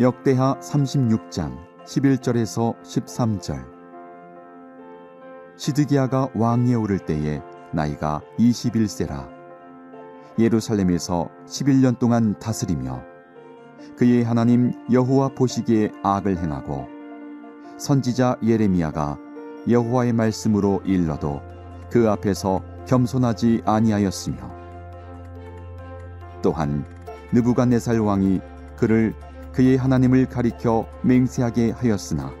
역대하 36장 11절에서 13절. 시드기야가 왕위에 오를 때에 나이가 21세라. 예루살렘에서 11년 동안 다스리며 그의 하나님 여호와 보시기에 악을 행하고 선지자 예레미야가 여호와의 말씀으로 일러도 그 앞에서 겸손하지 아니하였으며 또한 느부갓네살 왕이 그를 그의 하나님을 가리켜 맹세하게 하였으나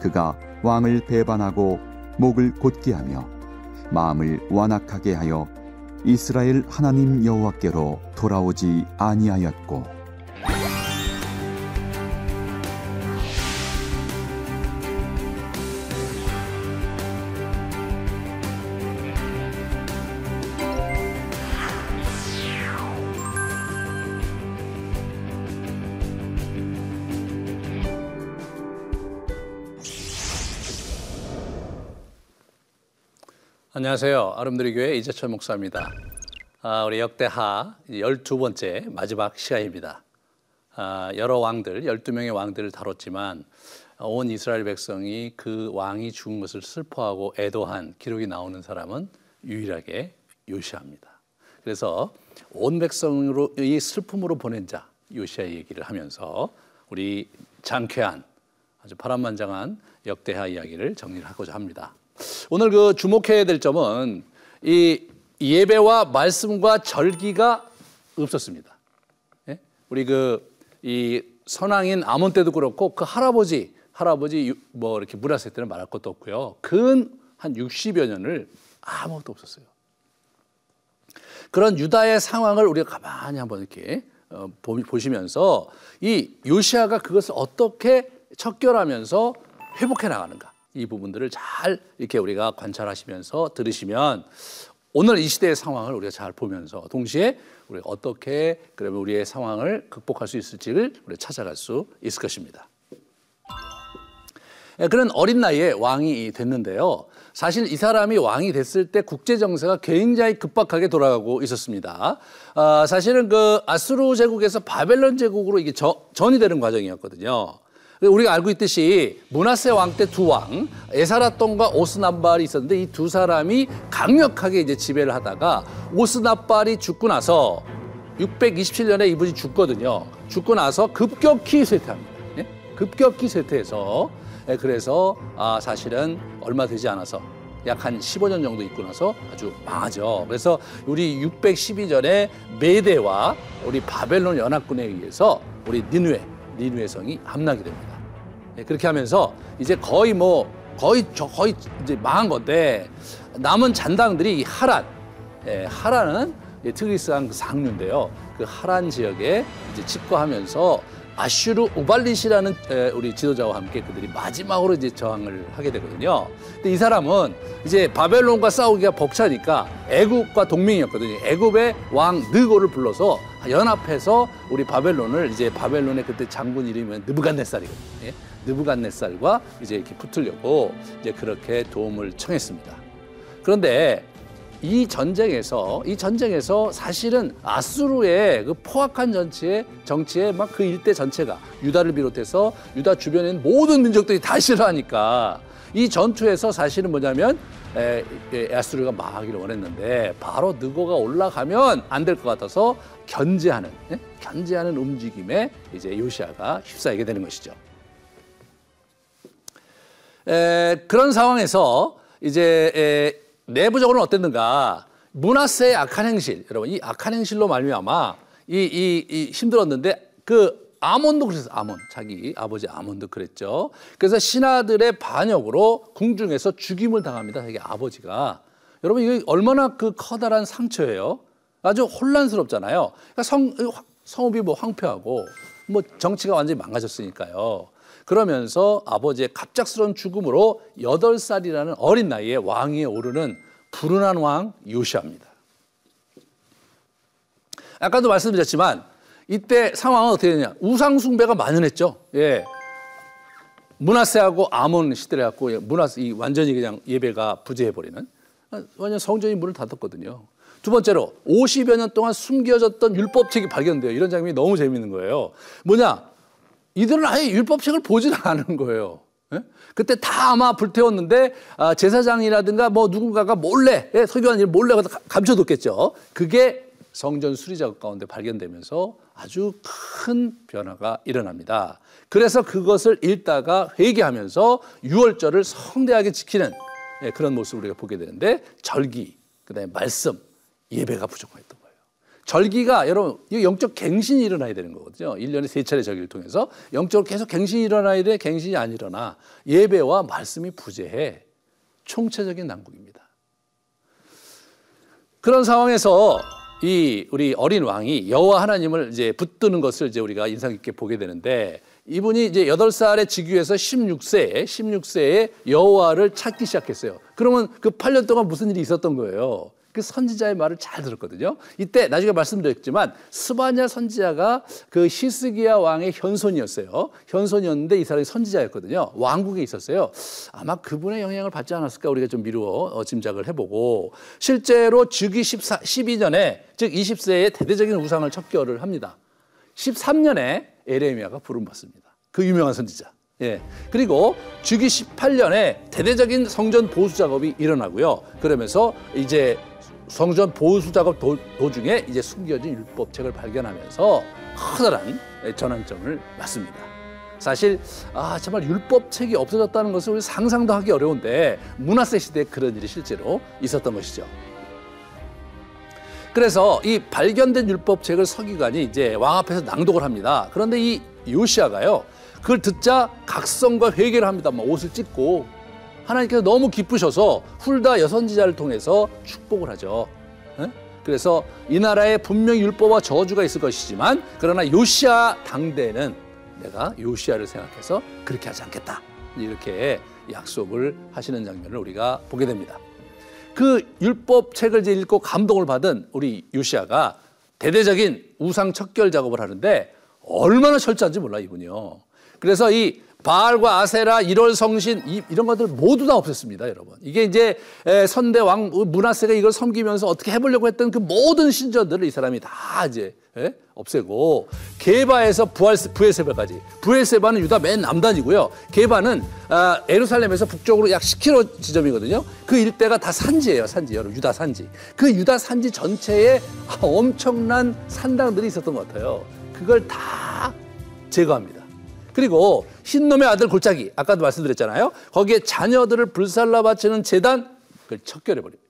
그가 왕을 배반하고 목을 곧게 하며 마음을 완악하게 하여 이스라엘 하나님 여호와께로 돌아오지 아니하였고 안녕하세요. 아름드리 교회 이재철 목사입니다. 아, 우리 역대하 12번째 마지막 시간입니다. 아, 여러 왕들, 12명의 왕들을 다뤘지만 온 이스라엘 백성이 그 왕이 죽은 것을 슬퍼하고 애도한 기록이 나오는 사람은 유일하게 요시아입니다. 그래서 온 백성으로 이 슬픔으로 보낸 자 요시아 얘기를 하면서 우리 장쾌한 아주 파란만장한 역대하 이야기를 정리를 하고자 합니다. 오늘 그 주목해야 될 점은 이 예배와 말씀과 절기가 없었습니다. 예? 우리 그 이 선왕인 아몬 때도 그렇고 그 할아버지 할아버지 뭐 이렇게 무라세 때는 말할 것도 없고요. 근 한 60여 년을 아무것도 없었어요. 그런 유다의 상황을 우리가 가만히 한번 이렇게 어, 보시면서 이 요시아가 그것을 어떻게 척결하면서 회복해 나가는가. 이 부분들을 잘 이렇게 우리가 관찰하시면서 들으시면 오늘 이 시대의 상황을 우리가 잘 보면서 동시에 우리가 어떻게 그러면 우리의 상황을 극복할 수 있을지를 우리 찾아갈 수 있을 것입니다. 예, 그런 어린 나이에 왕이 됐는데요. 사실 이 사람이 왕이 됐을 때 국제 정세가 굉장히 급박하게 돌아가고 있었습니다. 아, 사실은 그 아수르 제국에서 바벨론 제국으로 이게 저, 전이 되는 과정이었거든요. 우리가 알고 있듯이 문하세 왕 때 두 왕, 에사라돈과 오스나발이 있었는데 이 두 사람이 강력하게 이제 지배를 하다가 오스나발이 죽고 나서 627년에 이분이 죽거든요. 죽고 나서 급격히 쇠퇴합니다. 예? 급격히 쇠퇴해서 예, 그래서 아, 사실은 얼마 되지 않아서 약 한 15년 정도 있고 나서 아주 망하죠. 그래서 우리 612년에 메대와 우리 바벨론 연합군에 의해서 우리 니누에 니누의 성이 함락이 됩니다. 예, 그렇게 하면서 이제 거의 뭐 거의 저 거의 이제 망한 건데 남은 잔당들이 하란 예, 하란은 예, 트그리스한 그 상류인데요. 그 하란 지역에 이제 집거하면서 아슈르 우발리시라는 우리 지도자와 함께 그들이 마지막으로 이제 저항을 하게 되거든요. 근데 이 사람은 이제 바벨론과 싸우기가 벅차니까 애굽과 동맹이었거든요. 애굽의 왕 느고를 불러서 연합해서 우리 바벨론을 이제 바벨론의 그때 장군 이름이 느부갓네살이거든요. 예? 느부갓네살과 이제 이렇게 붙으려고 이제 그렇게 도움을 청했습니다. 그런데 이 전쟁에서 이 전쟁에서 사실은 아수르의 그 포악한 전체의 정치에 막 그 일대 전체가 유다를 비롯해서 유다 주변에 모든 민족들이 다 싫어하니까 이 전투에서 사실은 뭐냐면 에, 에, 아수르가 망하기를 원했는데 바로 느고가 올라가면 안 될 것 같아서 견제하는 예? 견제하는 움직임에 이제 요시아가 휩싸이게 되는 것이죠. 에, 그런 상황에서 이제 에, 내부적으로는 어땠는가? 문하세의 악한 행실, 여러분 이 악한 행실로 말미암아 이, 이, 이 힘들었는데 그 아몬도 그랬어요. 아몬 자기 아버지 아몬도 그랬죠. 그래서 신하들의 반역으로 궁중에서 죽임을 당합니다. 자기 아버지가 여러분 이게 얼마나 그 커다란 상처예요. 아주 혼란스럽잖아요. 그러니까 성 성읍이 뭐 황폐하고 뭐 정치가 완전히 망가졌으니까요. 그러면서 아버지의 갑작스러운 죽음으로 여덟 살이라는 어린 나이에 왕위에 오르는 불운한 왕 요시아입니다. 아까도 말씀드렸지만 이때 상황은 어떻게 되냐? 우상 숭배가 만연했죠. 예. 문하세하고 아몬 시대를 갖고 문하세 이 완전히 그냥 예배가 부재해 버리는 완전 성전이 문을 닫았거든요. 두 번째로 50여 년 동안 숨겨졌던 율법책이 발견돼요. 이런 장면이 너무 재밌는 거예요. 뭐냐? 이들은 아예 율법책을 보질 않은 거예요. 예? 그때 다 아마 불태웠는데 아, 제사장이라든가 뭐 누군가가 몰래 예, 설교한 일 몰래 감춰뒀겠죠. 그게 성전 수리 작업 가운데 발견되면서 아주 큰 변화가 일어납니다. 그래서 그것을 읽다가 회개하면서 유월절을 성대하게 지키는 예, 그런 모습을 우리가 보게 되는데 절기, 그다음에 말씀, 예배가 거예요. 절기가 여러분 영적 갱신이 일어나야 되는 거거든요. 1년에 세 차례 절기를 통해서 영적으로 계속 갱신이 일어나야 돼. 갱신이 안 일어나. 예배와 말씀이 부재해. 총체적인 난국입니다. 그런 상황에서 이 우리 어린 왕이 여호와 하나님을 이제 붙드는 것을 이제 우리가 인상 깊게 보게 되는데 이분이 이제 여덟 살의 직위에서 16세에 16세에 여호와를 찾기 시작했어요. 그러면 그 8년 동안 무슨 일이 있었던 거예요? 그 선지자의 말을 잘 들었거든요. 이때 나중에 말씀드렸지만 스바냐 선지자가 그 히스기야 왕의 현손이었어요. 현손이었는데 이 사람이 선지자였거든요. 왕국에 있었어요. 아마 그분의 영향을 받지 않았을까 우리가 좀 미루어 어, 짐작을 해보고 실제로 즉위 14, 12년에 즉 20세에 대대적인 우상을 척결을 합니다. 13년에 에레미야가 부름받습니다. 그 유명한 선지자. 예. 그리고 주기 18년에 대대적인 성전 보수 작업이 일어나고요. 그러면서 이제 성전 보수 작업 도, 중에 이제 숨겨진 율법책을 발견하면서 커다란 전환점을 맞습니다. 사실 아 정말 율법책이 없어졌다는 것을 우리 상상도 하기 어려운데 문화세 시대에 그런 일이 실제로 있었던 것이죠. 그래서 이 발견된 율법책을 서기관이 이제 왕 앞에서 낭독을 합니다. 그런데 이 요시아가요 그걸 듣자 각성과 회개를 합니다. 막 옷을 찢고 하나님께서 너무 기쁘셔서 훌다 여선지자를 통해서 축복을 하죠. 네? 그래서 이 나라에 분명히 율법과 저주가 있을 것이지만 그러나 요시아 당대는 내가 요시아를 생각해서 그렇게 하지 않겠다. 이렇게 약속을 하시는 장면을 우리가 보게 됩니다. 그 율법 책을 읽고 감동을 받은 우리 요시아가 대대적인 우상 척결 작업을 하는데 얼마나 철저한지 몰라 이분이요. 그래서 이 바알과 아세라, 일월 성신 이, 런 것들 모두 다 없앴습니다, 여러분. 이게 이제 선대 왕 문하세가 이걸 섬기면서 어떻게 해보려고 했던 그 모든 신전들을 이 사람이 다 이제 예? 없애고 게바에서 부할 부에세바까지 부에세바는 유다 맨 남단이고요. 게바는 아, 에루살렘에서 북쪽으로 약 10km 지점이거든요. 그 일대가 다 산지예요, 산지 여러분 유다 산지. 그 유다 산지 전체에 엄청난 산당들이 있었던 것 같아요. 그걸 다 제거합니다. 그리고 흰놈의 아들 골짜기 아까도 말씀드렸잖아요. 거기에 자녀들을 불살라 바치는 재단 그걸 척결해 버립니다.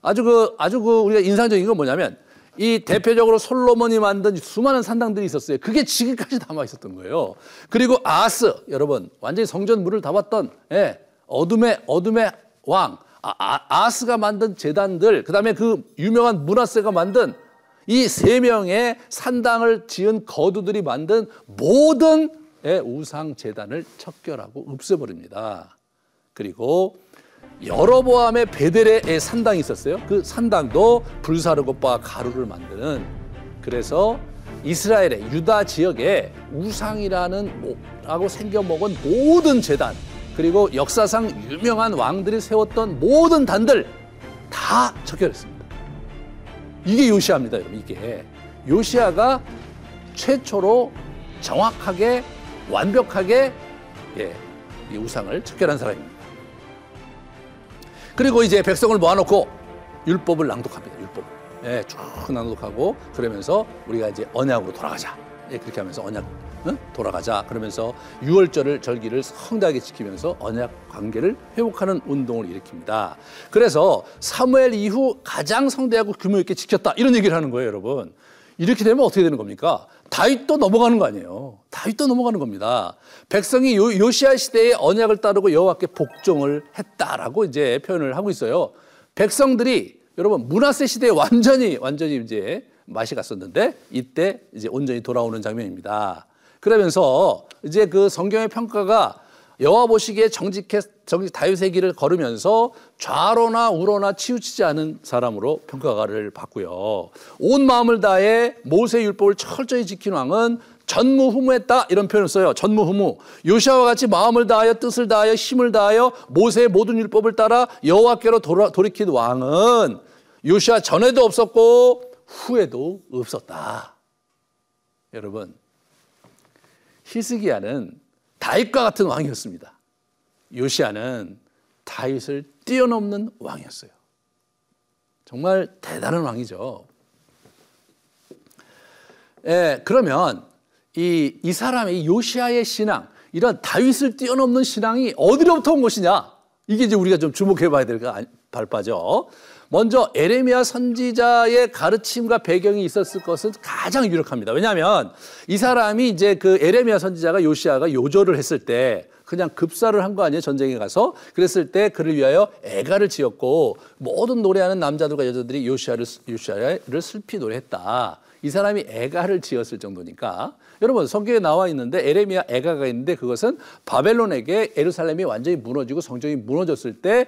아주 그 아주 그 우리가 인상적인 건 뭐냐면 이 대표적으로 솔로몬이 만든 수많은 산당들이 있었어요. 그게 지금까지 남아 있었던 거예요. 그리고 아스 여러분 완전히 성전 물을 담았던 예, 어둠의 어둠의 왕 아, 스가 만든 재단들 그다음에 그 유명한 문하세가 만든 이 세 명의 산당을 지은 거두들이 만든 모든 우상 재단을 척결하고 없애버립니다. 그리고 여러보암의 베델의 산당이 있었어요. 그 산당도 불사르고바 가루를 만드는 그래서 이스라엘의 유다 지역에 우상이라는 라고 생겨 먹은 모든 재단 그리고 역사상 유명한 왕들이 세웠던 모든 단들 다 척결했습니다. 이게 요시아입니다, 여러분. 이게 요시아가 최초로 정확하게 완벽하게 예, 이 우상을 척결한 사람입니다. 그리고 이제 백성을 모아놓고 율법을 낭독합니다. 율법. 예, 쭉 낭독하고 그러면서 우리가 이제 언약으로 돌아가자. 예, 그렇게 하면서 언약 응? 돌아가자. 그러면서 유월절을 절기를 성대하게 지키면서 언약 관계를 회복하는 운동을 일으킵니다. 그래서 사무엘 이후 가장 성대하고 규모 있게 지켰다. 이런 얘기를 하는 거예요, 여러분. 이렇게 되면 어떻게 되는 겁니까? 다윗도 넘어가는 거 아니에요. 다윗도 넘어가는 겁니다. 백성이 요, 요시아 시대의 언약을 따르고 여호와께 복종을 했다라고 이제 표현을 하고 있어요. 백성들이 여러분 문하세 시대에 완전히 완전히 이제 맛이 갔었는데 이때 이제 온전히 돌아오는 장면입니다. 그러면서 이제 그 성경의 평가가 여호와 보시기에 정직해 정직 다윗의 길을 걸으면서 좌로나 우로나 치우치지 않은 사람으로 평가를 받고요. 온 마음을 다해 모세 율법을 철저히 지킨 왕은 전무후무했다 이런 표현을 써요. 전무후무. 요시아와 같이 마음을 다하여 뜻을 다하여 힘을 다하여 모세의 모든 율법을 따라 여호와께로 돌이킨 왕은 요시아 전에도 없었고 후에도 없었다. 여러분 히스기야는 다윗과 같은 왕이었습니다. 요시아는 다윗을 뛰어넘는 왕이었어요. 정말 대단한 왕이죠. 예, 그러면 이, 이 사람의 요시아의 신앙, 이런 다윗을 뛰어넘는 신앙이 어디로부터 온 것이냐? 이게 이제 우리가 좀 주목해 봐야 될 발바죠. 먼저 에레미야 선지자의 가르침과 배경이 있었을 것은 가장 유력합니다. 왜냐하면 이 사람이 이제 그 에레미야 선지자가 요시아가 요절을 했을 때 그냥 급사를 한 거 아니에요 전쟁에 가서 그랬을 때 그를 위하여 애가를 지었고 모든 노래하는 남자들과 여자들이 요시아를 요시아를 슬피 노래했다. 이 사람이 애가를 지었을 정도니까 여러분 성경에 나와 있는데 에레미야 애가가 있는데 그것은 바벨론에게 예루살렘이 완전히 무너지고 성전이 무너졌을 때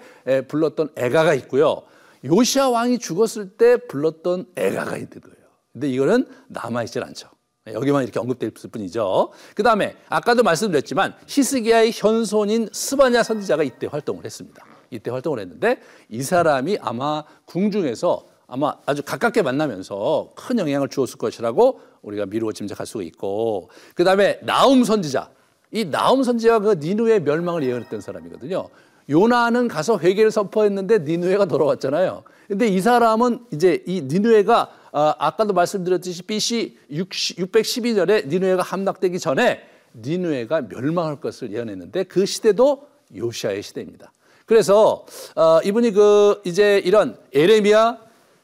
불렀던 애가가 있고요. 요시아 왕이 죽었을 때 불렀던 애가가 있는 거예요. 근데 이거는 남아있질 않죠. 여기만 이렇게 언급될 뿐이죠. 그 다음에 아까도 말씀드렸지만 히스기야의 현손인 스바냐 선지자가 이때 활동을 했습니다. 이때 활동을 했는데 이 사람이 아마 궁중에서 아마 아주 가깝게 만나면서 큰 영향을 주었을 것이라고 우리가 미루어 짐작할 수가 있고 그 다음에 나움 선지자 이 나움 선지자가 그 니누의 멸망을 예언했던 사람이거든요. 요나는 가서 회개를 선포했는데 니누에가 돌아왔잖아요. 근데 이 사람은 이제 이 니누에가 아, 아까도 말씀드렸듯이 BC 612년에 니누에가 함락되기 전에 니누에가 멸망할 것을 예언했는데 그 시대도 요시아의 시대입니다. 그래서 어, 이분이 그 이제 이런 에레미야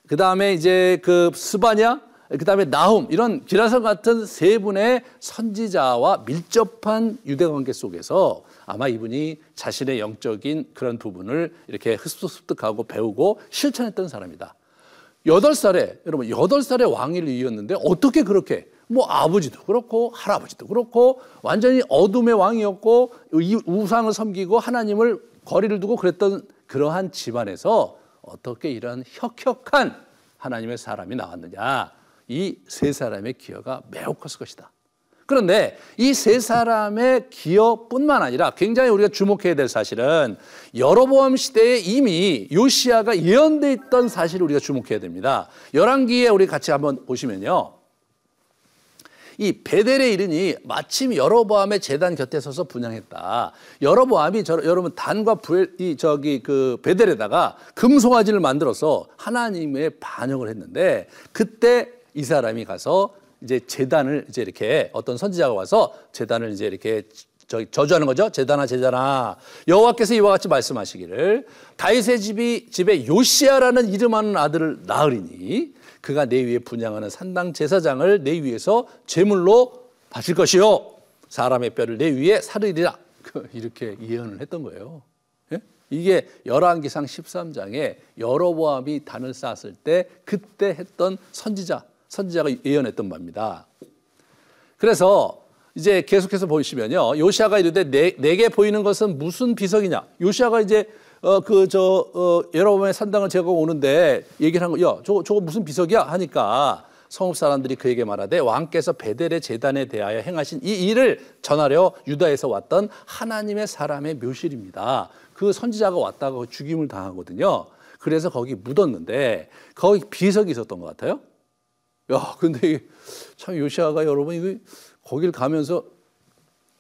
그 다음에 이제 그 스바냐 그 다음에 나훔 이런 기라성 같은 세 분의 선지자와 밀접한 유대 관계 속에서 아마 이분이 자신의 영적인 그런 부분을 이렇게 습득하고 배우고 실천했던 사람이다. 여덟 살에 여러분 여덟 살에 왕위를 이었는데 어떻게 그렇게 뭐 아버지도 그렇고 할아버지도 그렇고 완전히 어둠의 왕이었고 이 우상을 섬기고 하나님을 거리를 두고 그랬던 그러한 집안에서 어떻게 이런 혁혁한 하나님의 사람이 나왔느냐 이 세 사람의 기여가 매우 컸을 것이다. 그런데 이 세 사람의 기여뿐만 아니라 굉장히 우리가 주목해야 될 사실은 여로보암 시대에 이미 요시아가 예언돼 있던 사실을 우리가 주목해야 됩니다. 열왕기에 우리 같이 한번 보시면요. 이 베델에 이르니 마침 여로보암의 재단 곁에 서서 분양했다. 여로보암이 저, 여러분 단과 부엘 이 저기 그 베델에다가 금송아지를 만들어서 하나님의 반역을 했는데 그때 이 사람이 가서 이제 재단을 이제 이렇게 어떤 선지자가 와서 재단을 이제 이렇게 저, 저주하는 거죠. 재단아 재단아 여호와께서 이와 같이 말씀하시기를 다윗의 집이 집에 요시아라는 이름하는 아들을 낳으리니 그가 내 위에 분양하는 산당 제사장을 내 위에서 제물로 바칠 것이요 사람의 뼈를 내 위에 사르리라 그 이렇게 예언을 했던 거예요. 예? 이게 열왕기상 13장에 여로보암이 단을 쌓았을 때 그때 했던 선지자 선지자가 예언했던 바입니다. 그래서 이제 계속해서 보시면요. 요시아가 이르되 내, 내게 보이는 것은 무슨 비석이냐. 요시아가 이제 어 그 저 어, 여러분의 산당을 제거 오는데 얘기를 한 거, 야, 저거 저거 무슨 비석이야 하니까 성읍 사람들이 그에게 말하되 왕께서 베델의 재단에 대하여 행하신 이 일을 전하려 유다에서 왔던 하나님의 사람의 묘실입니다. 그 선지자가 왔다가 죽임을 당하거든요. 그래서 거기 묻었는데 거기 비석이 있었던 것 같아요. 야, 근데 참 요시아가 여러분 이거 거길 가면서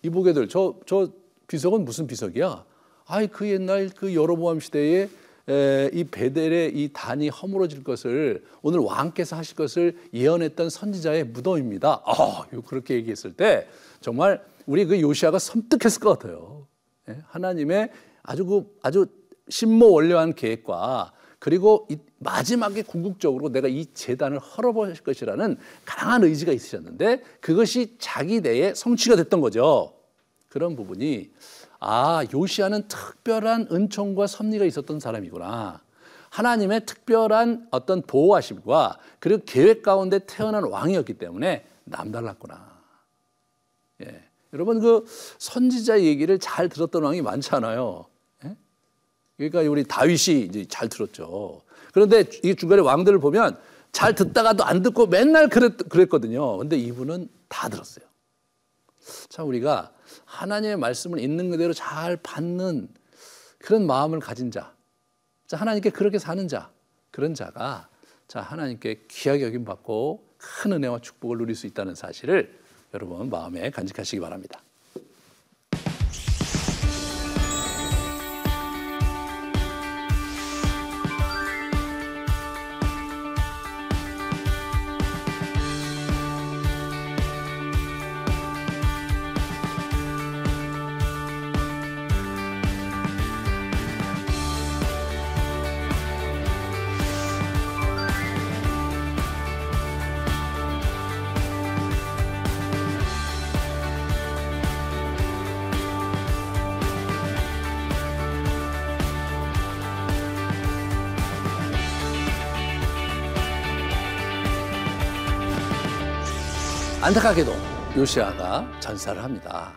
이보게들 저 저 비석은 무슨 비석이야? 아이 그 옛날 그 여로보암 시대에 에, 이 베델의 이 단이 허물어질 것을 오늘 왕께서 하실 것을 예언했던 선지자의 무덤입니다. 아, 그렇게 얘기했을 때 정말 우리 그 요시아가 섬뜩했을 것 같아요. 예? 하나님의 아주 그 아주 신모원료한 계획과 그리고 이 마지막에 궁극적으로 내가 이 재단을 헐어버릴 것이라는 강한 의지가 있으셨는데 그것이 자기 내에 성취가 됐던 거죠. 그런 부분이 아 요시아는 특별한 은총과 섭리가 있었던 사람이구나. 하나님의 특별한 어떤 보호하심과 그리고 계획 가운데 태어난 왕이었기 때문에 남달랐구나. 예. 여러분 그 선지자 얘기를 잘 들었던 왕이 많잖아요. 그러니까 우리 다윗이 이제 잘 들었죠. 그런데 이 중간에 왕들을 보면 잘 듣다가도 안 듣고 맨날 그랬, 그랬거든요. 근데 이분은 다 들었어요. 참 우리가 하나님의 말씀을 있는 그대로 잘 받는 그런 마음을 가진 자, 자 하나님께 그렇게 사는 자, 그런 자가 자 하나님께 귀하게 여김 받고 큰 은혜와 축복을 누릴 수 있다는 사실을 여러분 마음에 간직하시기 바랍니다. 안타깝게도 요시아가 전사를 합니다.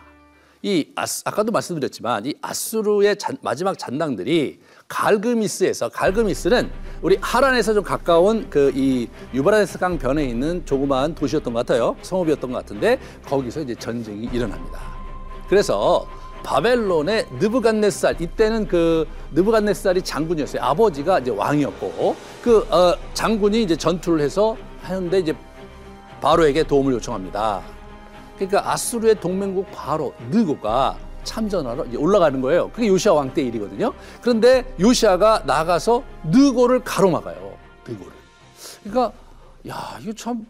이 아스, 아까도 말씀드렸지만 이 아수르의 잔, 마지막 잔당들이 갈그미스에서 갈그미스는 우리 하란에서 좀 가까운 그 이 유브라데스 강 변에 있는 조그마한 도시였던 것 같아요. 성읍이었던 것 같은데 거기서 이제 전쟁이 일어납니다. 그래서 바벨론의 느부갓네살 이때는 그 느부갓네살이 장군이었어요. 아버지가 이제 왕이었고 그 어, 장군이 이제 전투를 해서 하는데 이제 바로에게 도움을 요청합니다. 그러니까 아수르의 동맹국 바로 느고가 참전하러 올라가는 거예요. 그게 요시아 왕 때 일이거든요. 그런데 요시아가 나가서 느고를 가로막아요. 느고를. 그러니까 야 이거 참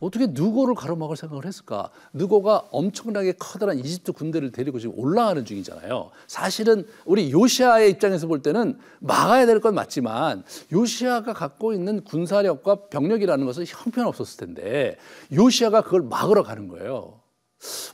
어떻게 느고를 가로막을 생각을 했을까? 느고가 엄청나게 커다란 이집트 군대를 데리고 지금 올라가는 중이잖아요. 사실은 우리 요시아의 입장에서 볼 때는 막아야 될 건 맞지만 요시아가 갖고 있는 군사력과 병력이라는 것은 형편없었을 텐데 요시아가 그걸 막으러 가는 거예요.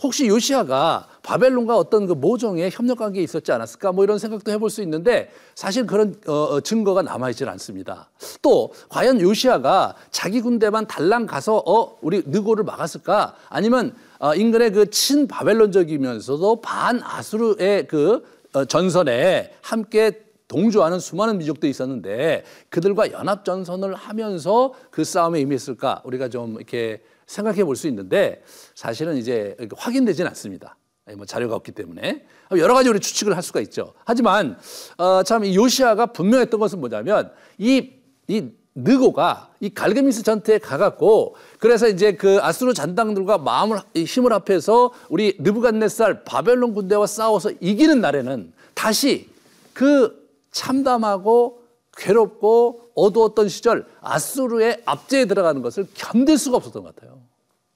혹시 요시아가 바벨론과 어떤 그 모종의 협력 관계에 있었지 않았을까? 뭐 이런 생각도 해볼 수 있는데 사실 그런 어, 어 증거가 남아 있질 않습니다. 또 과연 요시아가 자기 군대만 달랑 가서 어 우리 느고를 막았을까? 아니면 어, 인근의 그 친 바벨론적이면서도 반 아수르의 그 어, 전선에 함께 동조하는 수많은 민족도 있었는데 그들과 연합 전선을 하면서 그 싸움에 임했을까? 우리가 좀 이렇게 생각해 볼 수 있는데 사실은 이제 확인되지는 않습니다. 뭐 자료가 없기 때문에 여러 가지 우리 추측을 할 수가 있죠. 하지만 어, 참이 요시아가 분명했던 것은 뭐냐면 이 이 느고가 이 갈그미스 전투에 가갖고 그래서 이제 그 아수르 잔당들과 마음을 힘을 합해서 우리 느부갓네살 바벨론 군대와 싸워서 이기는 날에는 다시 그 참담하고 괴롭고 어두웠던 시절 아수르의 압제에 들어가는 것을 견딜 수가 없었던 것 같아요.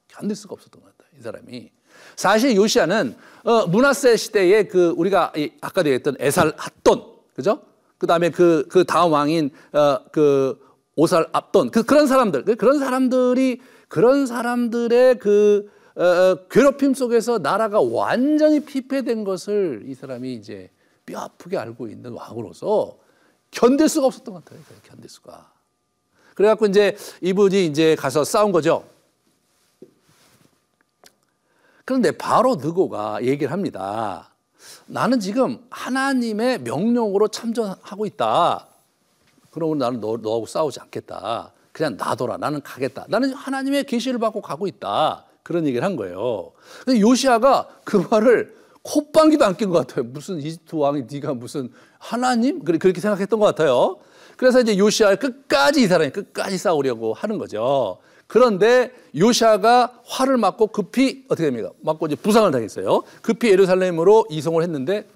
견딜 수가 없었던 것 같아요. 이 사람이. 사실 요시아는 어, 문하세 시대에 그 우리가 아까도 얘기했던 에살 핫돈 그죠? 그다음에 그, 그 다음 왕인 어, 그 오살 압돈 그 그런 사람들 그 그런 사람들이 그런 사람들의 그 어, 어, 괴롭힘 속에서 나라가 완전히 피폐된 것을 이 사람이 이제 뼈 아프게 알고 있는 왕으로서 견딜 수가 없었던 것 같아요. 견딜 수가. 그래갖고 이제 이분이 이제 가서 싸운 거죠. 그런데 바로 느고가 얘기를 합니다. 나는 지금 하나님의 명령으로 참전하고 있다. 그러면 나는 너, 너하고 싸우지 않겠다. 그냥 놔둬라. 나는 가겠다. 나는 하나님의 계시를 받고 가고 있다. 그런 얘기를 한 거예요. 근데 요시아가 그 말을 콧방귀도 안 낀 것 같아요. 무슨 이집트 왕이 네가 무슨 하나님? 그렇게 생각했던 것 같아요. 그래서 이제 요시아 끝까지 이 사람이 끝까지 싸우려고 하는 거죠. 그런데 요시아가 화를 맞고 급히 어떻게 됩니까? 맞고 이제 부상을 당했어요. 급히 예루살렘으로 이송을 했는데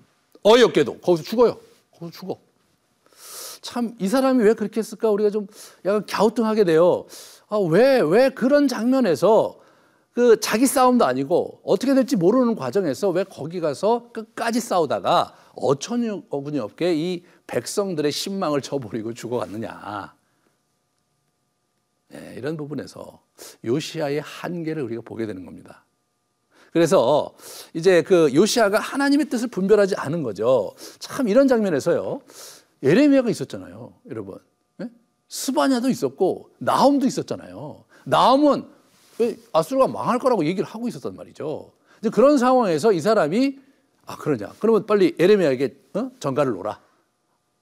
어이없게도 거기서 죽어요. 거기서 죽어. 참 이 사람이 왜 그렇게 했을까? 우리가 좀 약간 갸우뚱하게 돼요. 아, 왜, 왜 그런 장면에서 그 자기 싸움도 아니고 어떻게 될지 모르는 과정에서 왜 거기 가서 끝까지 싸우다가 어분이 없게 이 백성들의 신망을 저버리고 죽어갔느냐. 네, 이런 부분에서 요시아의 한계를 우리가 보게 되는 겁니다. 그래서 이제 그 요시아가 하나님의 뜻을 분별하지 않은 거죠. 참 이런 장면에서요. 예레미야가 있었잖아요, 여러분. 네? 스바냐도 있었고 나움도 있었잖아요. 나움은 아수르가 망할 거라고 얘기를 하고 있었단 말이죠. 이제 그런 상황에서 이 사람이 아 그러냐? 그러면 빨리 에레미야에게 어? 전가를 놓라.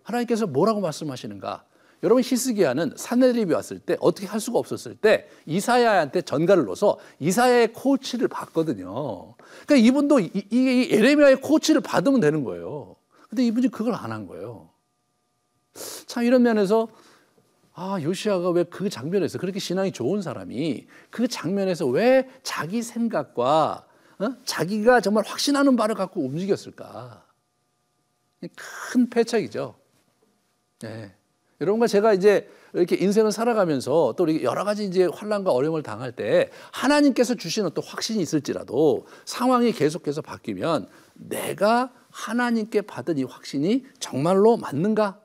하나님께서 뭐라고 말씀하시는가? 여러분 히스기야는 사내립이 왔을 때 어떻게 할 수가 없었을 때 이사야한테 전가를 넣어서 이사야의 코치를 받거든요. 그러니까 이분도 이, 이, 이 에레미야의 코치를 받으면 되는 거예요. 근데 이분이 그걸 안 한 거예요. 참 이런 면에서 아, 요시아가 왜 그 장면에서 그렇게 신앙이 좋은 사람이 그 장면에서 왜 자기 생각과 어? 자기가 정말 확신하는 바를 갖고 움직였을까? 큰 패착이죠. 네. 여러분과 제가 이제 이렇게 인생을 살아가면서 또 여러 가지 이제 환란과 어려움을 당할 때 하나님께서 주신 어떤 확신이 있을지라도 상황이 계속해서 바뀌면 내가 하나님께 받은 이 확신이 정말로 맞는가?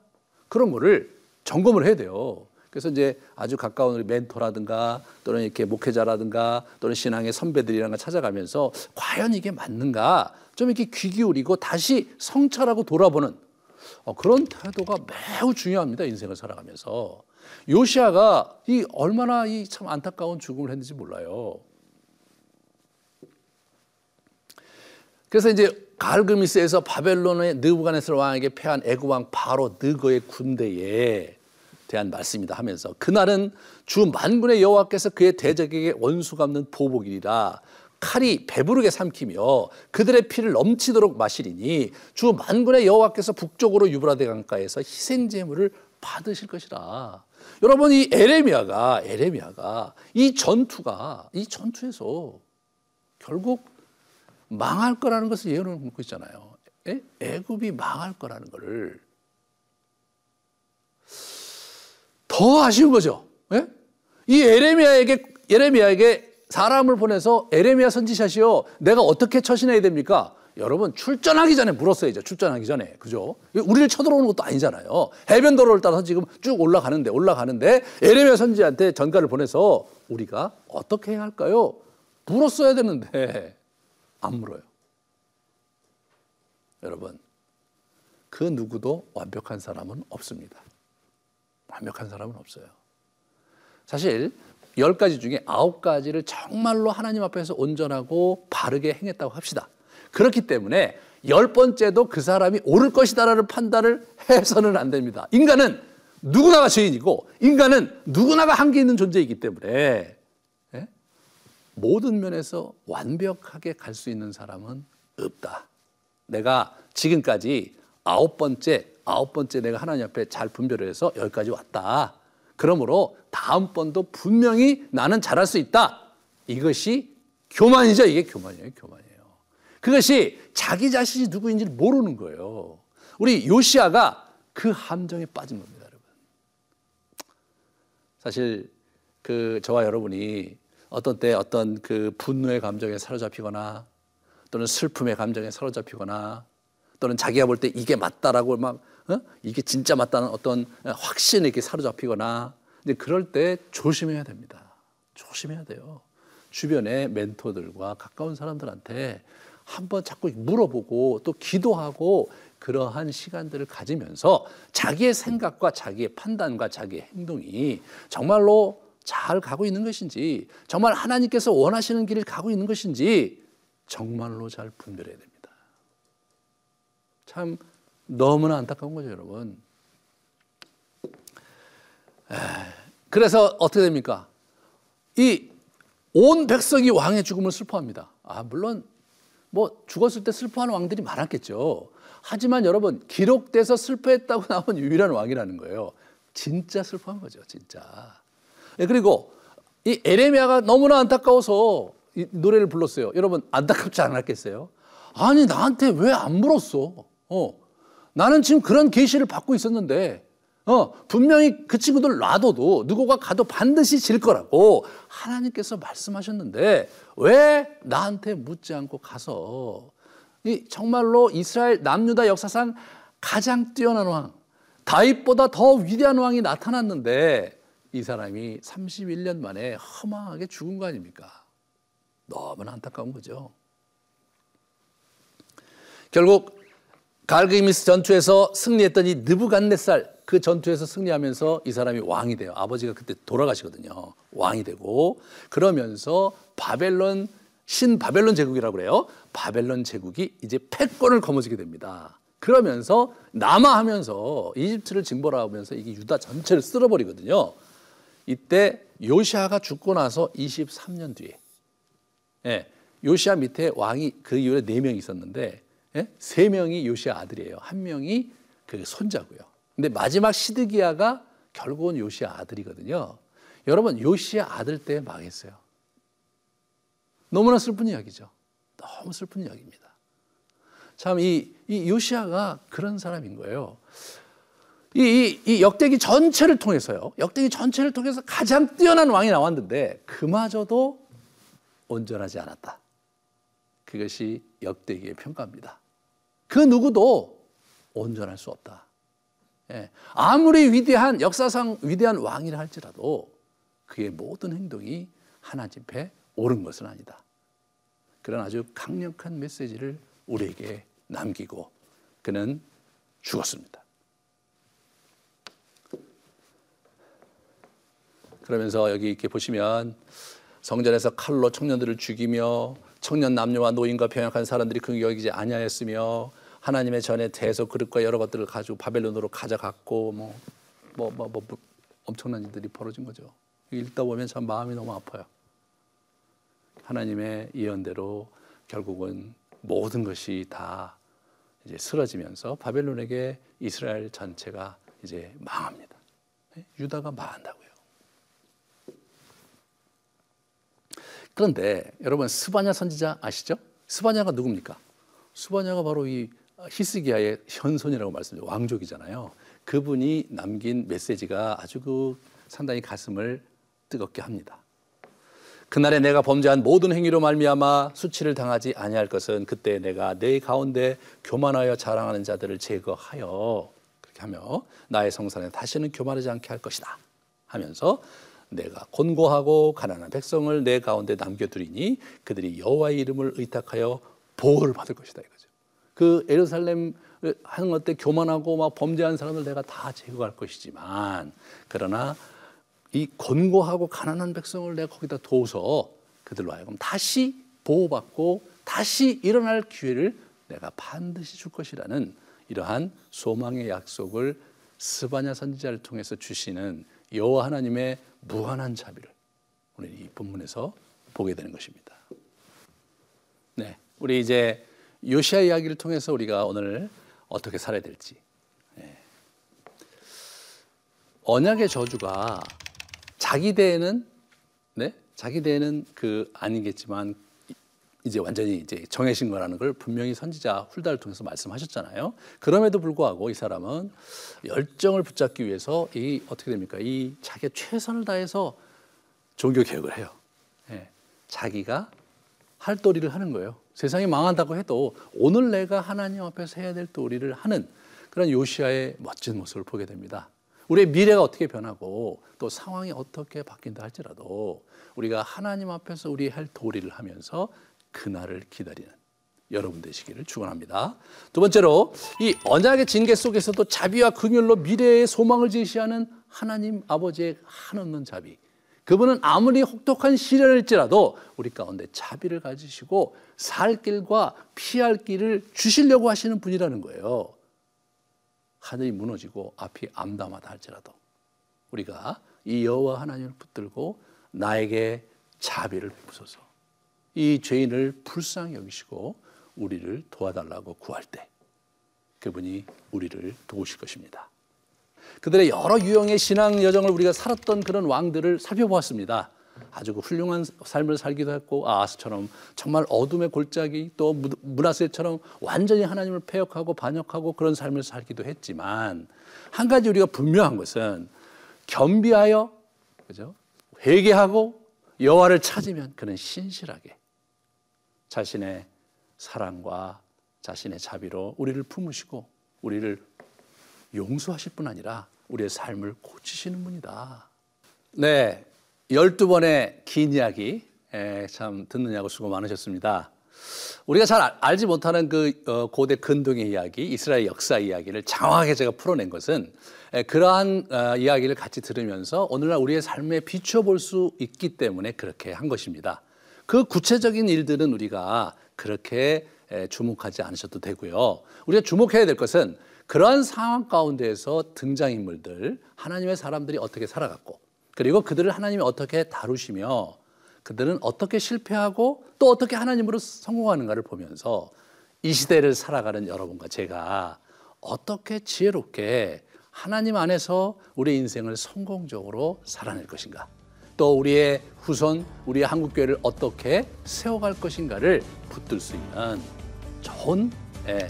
그런 거를 점검을 해야 돼요. 그래서 이제 아주 가까운 우리 멘토라든가 또는 이렇게 목회자라든가 또는 신앙의 선배들이랑 찾아가면서 과연 이게 맞는가 좀 이렇게 귀 기울이고 다시 성찰하고 돌아보는 어, 그런 태도가 매우 중요합니다. 인생을 살아가면서 요시아가 이 얼마나 이 참 안타까운 죽음을 했는지 몰라요. 그래서 이제 갈그미스에서 바벨론의 느부갓네살 왕에게 패한 애굽 왕 바로 느거의 군대에 대한 말씀이다 하면서 그날은 주 만군의 여호와께서 그의 대적에게 원수 갚는 보복이라 칼이 배부르게 삼키며 그들의 피를 넘치도록 마시리니 주 만군의 여호와께서 북쪽으로 유브라데 강가에서 희생 제물을 받으실 것이라. 여러분 이 에레미야가 에레미야가 이 전투가 이 전투에서 결국 망할 거라는 것을 예언을 묻고 있잖아요. 애, 애굽이 망할 거라는 것을 더 아쉬운 거죠. 예? 이 에레미야에게 에레미야에게 사람을 보내서 에레미야 선지자시여 내가 어떻게 처신해야 됩니까? 여러분 출전하기 전에 물었어야죠. 출전하기 전에 그죠? 우리를 쳐들어오는 것도 아니잖아요. 해변 도로를 따라서 지금 쭉 올라가는데 올라가는데 에레미야 선지한테 전가를 보내서 우리가 어떻게 해야 할까요? 물었어야 되는데 안 물어요. 여러분 그 누구도 완벽한 사람은 없습니다. 완벽한 사람은 없어요. 사실 열 가지 중에 아홉 가지를 정말로 하나님 앞에서 온전하고 바르게 행했다고 합시다. 그렇기 때문에 열 번째도 그 사람이 옳을 것이다라는 판단을 해서는 안 됩니다. 인간은 누구나가 죄인이고 인간은 누구나가 한계 있는 존재이기 때문에 예? 모든 면에서 완벽하게 갈 수 있는 사람은 없다. 내가 지금까지 아홉 번째 아홉 번째 내가 하나님 앞에 잘 분별을 해서 여기까지 왔다. 그러므로 다음번도 분명히 나는 잘할 수 있다. 이것이 교만이죠. 이게 교만이에요. 교만이에요. 그것이 자기 자신이 누구인지 모르는 거예요. 우리 요시아가 그 함정에 빠진 겁니다, 여러분. 사실 그 저와 여러분이 어떤 때 어떤 그 분노의 감정에 사로잡히거나 또는 슬픔의 감정에 사로잡히거나 또는 자기가 볼 때 이게 맞다라고 막 어? 이게 진짜 맞다는 어떤 확신에 이렇게 사로잡히거나 근데 그럴 때 조심해야 됩니다. 조심해야 돼요. 주변의 멘토들과 가까운 사람들한테 한번 자꾸 물어보고 또 기도하고 그러한 시간들을 가지면서 자기의 생각과 자기의 판단과 자기의 행동이 정말로 잘 가고 있는 것인지 정말 하나님께서 원하시는 길을 가고 있는 것인지 정말로 잘 분별해야 됩니다. 참 너무나 안타까운 거죠, 여러분. 그래서 어떻게 됩니까? 이 온 백성이 왕의 죽음을 슬퍼합니다. 아, 물론 뭐 죽었을 때 슬퍼하는 왕들이 많았겠죠. 하지만 여러분 기록돼서 슬퍼했다고 나온 유일한 왕이라는 거예요. 진짜 슬퍼한 거죠, 진짜. 예, 그리고 이 에레미야가 너무나 안타까워서 이 노래를 불렀어요. 여러분 안타깝지 않았겠어요? 아니 나한테 왜 안 물었어? 어, 나는 지금 그런 계시를 받고 있었는데 어, 분명히 그 친구들 놔둬도 누구가 가도 반드시 질 거라고 하나님께서 말씀하셨는데 왜 나한테 묻지 않고 가서 이 정말로 이스라엘 남유다 역사상 가장 뛰어난 왕 다윗보다 더 위대한 왕이 나타났는데 이 사람이 31년 만에 허망하게 죽은 거 아닙니까? 너무나 안타까운 거죠. 결국 갈그미스 전투에서 승리했던 이 느부갓네살 그 전투에서 승리하면서 이 사람이 왕이 돼요. 아버지가 그때 돌아가시거든요. 왕이 되고 그러면서 바벨론 신 바벨론 제국이라고 그래요. 바벨론 제국이 이제 패권을 거머쥐게 됩니다. 그러면서 남하하면서 이집트를 징벌하면서 이게 유다 전체를 쓸어버리거든요. 이때 요시아가 죽고 나서 23년 뒤에 예, 요시아 밑에 왕이 그 이후에 네 명이 있었는데 예? 세 명이 요시아 아들이에요. 한 명이 그 손자고요. 근데 마지막 시드기야가 결국은 요시의 아들이거든요. 여러분 요시의 아들 때 망했어요. 너무나 슬픈 이야기죠. 너무 슬픈 이야기입니다. 참, 이, 이 요시아가 그런 사람인 거예요. 이, 이, 이, 역대기 전체를 통해서요. 역대기 전체를 통해서 가장 뛰어난 왕이 나왔는데 그마저도 온전하지 않았다. 그것이 역대기의 평가입니다. 그 누구도 온전할 수 없다. 예. 아무리 위대한 역사상 위대한 왕이라 할지라도 그의 모든 행동이 하나님 앞에 옳은 것은 아니다. 그런 아주 강력한 메시지를 우리에게 남기고 그는 죽었습니다. 그러면서 여기 이렇게 보시면 성전에서 칼로 청년들을 죽이며 청년 남녀와 노인과 병약한 사람들이 그 여기지 아니하였으며 하나님의 전에 대소 그릇과 여러 것들을 가지고 바벨론으로 가져갔고 뭐 뭐, 뭐, 뭐, 뭐 엄청난 일들이 벌어진 거죠. 읽다 보면 참 마음이 너무 아파요. 하나님의 예언대로 결국은 모든 것이 다 이제 쓰러지면서 바벨론에게 이스라엘 전체가 이제 망합니다. 예? 유다가 망한다고요. 그런데 여러분 스바냐 선지자 아시죠? 스바냐가 누굽니까? 스바냐가 바로 이 히스기야의 현손이라고 말씀드려 왕족이잖아요. 그분이 남긴 메시지가 아주 그 상당히 가슴을 뜨겁게 합니다. 그날에 내가 범죄한 모든 행위로 말미암아 수치를 당하지 아니할 것은 그때 내가 내 가운데 교만하여 자랑하는 자들을 제거하여 그렇게 하며 나의 성산에 다시는 교만하지 않게 할 것이다 하면서 내가 곤고하고 가난한 백성을 내 가운데 남겨두리니 그들이 여호와의 이름을 의탁하여 보호를 받을 것이다 이거죠. 그 예루살렘 하는 것 때 교만하고 막 범죄한 사람을 내가 다 제거할 것이지만 그러나 이 곤고하고 가난한 백성을 내가 거기다 둬서 그들로 하여금 다시 보호받고 다시 일어날 기회를 내가 반드시 줄 것이라는 이러한 소망의 약속을 스바냐 선지자를 통해서 주시는 여호와 하나님의 무한한 자비를 오늘 이 본문에서 보게 되는 것입니다. 네, 우리 이제 요시아 이야기를 통해서 우리가 오늘 어떻게 살아야 될지. 네. 언약의 저주가 자기 대에는 네? 자기 대에는 그 아니겠지만 이제 완전히 이제 정해진 거라는 걸 분명히 선지자 훌다를 통해서 말씀하셨잖아요. 그럼에도 불구하고 이 사람은 열정을 붙잡기 위해서 이 어떻게 됩니까? 이 자기 최선을 다해서 종교 개혁을 해요. 네. 자기가 할 도리를 하는 거예요. 세상이 망한다고 해도 오늘 내가 하나님 앞에서 해야 될 도리를 하는 그런 요시아의 멋진 모습을 보게 됩니다. 우리의 미래가 어떻게 변하고 또 상황이 어떻게 바뀐다 할지라도 우리가 하나님 앞에서 우리 할 도리를 하면서 그날을 기다리는 여러분 되시기를 축원합니다. 두 번째로 이 언약의 징계 속에서도 자비와 긍휼로 미래의 소망을 제시하는 하나님 아버지의 한없는 자비. 그분은 아무리 혹독한 시련일지라도 우리 가운데 자비를 가지시고 살 길과 피할 길을 주시려고 하시는 분이라는 거예요. 하늘이 무너지고 앞이 암담하다 할지라도 우리가 이 여호와 하나님을 붙들고 나에게 자비를 베푸소서. 이 죄인을 불쌍히 여기시고 우리를 도와달라고 구할 때 그분이 우리를 도우실 것입니다. 그들의 여러 유형의 신앙 여정을 우리가 살았던 그런 왕들을 살펴보았습니다. 아주 그 훌륭한 삶을 살기도 했고 아하스처럼 정말 어둠의 골짜기 또 문하세처럼 완전히 하나님을 폐역하고 반역하고 그런 삶을 살기도 했지만 한 가지 우리가 분명한 것은 겸비하여 그죠 회개하고 여호와를 찾으면 그는 신실하게 자신의 사랑과 자신의 자비로 우리를 품으시고 우리를 용서하실 뿐 아니라 우리의 삶을 고치시는 분이다. 네, 12번의 긴 이야기 참 듣느냐고 수고 많으셨습니다. 우리가 잘 알지 못하는 그 어, 고대 근동의 이야기, 이스라엘 역사 이야기를 장황하게 제가 풀어낸 것은 그러한 어, 이야기를 같이 들으면서 오늘날 우리의 삶에 비추어 볼수 있기 때문에 그렇게 한 것입니다. 그 구체적인 일들은 우리가 그렇게 주목하지 않으셔도 되고요. 우리가 주목해야 될 것은 그러한 상황 가운데에서 등장인물들, 하나님의 사람들이 어떻게 살아갔고 그리고 그들을 하나님이 어떻게 다루시며 그들은 어떻게 실패하고 또 어떻게 하나님으로 성공하는가를 보면서 이 시대를 살아가는 여러분과 제가 어떻게 지혜롭게 하나님 안에서 우리 인생을 성공적으로 살아낼 것인가? 또 우리의 후손, 우리의 한국 교회를 어떻게 세워갈 것인가를 붙들 수 있는 좋은 예,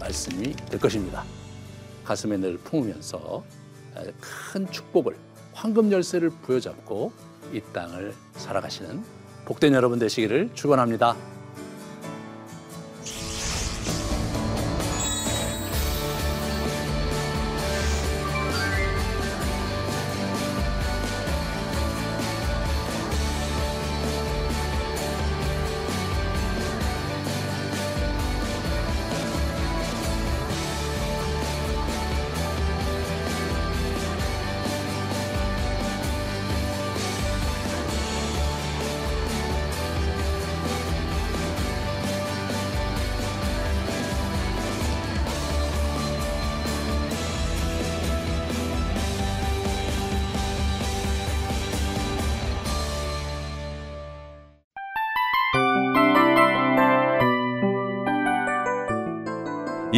말씀이 될 것입니다. 가슴에 늘 품으면서 예, 큰 축복을 황금 열쇠를 부여잡고 이 땅을 살아가시는 복된 여러분 되시기를 축원합니다.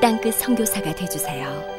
땅끝 성교사가 되주세요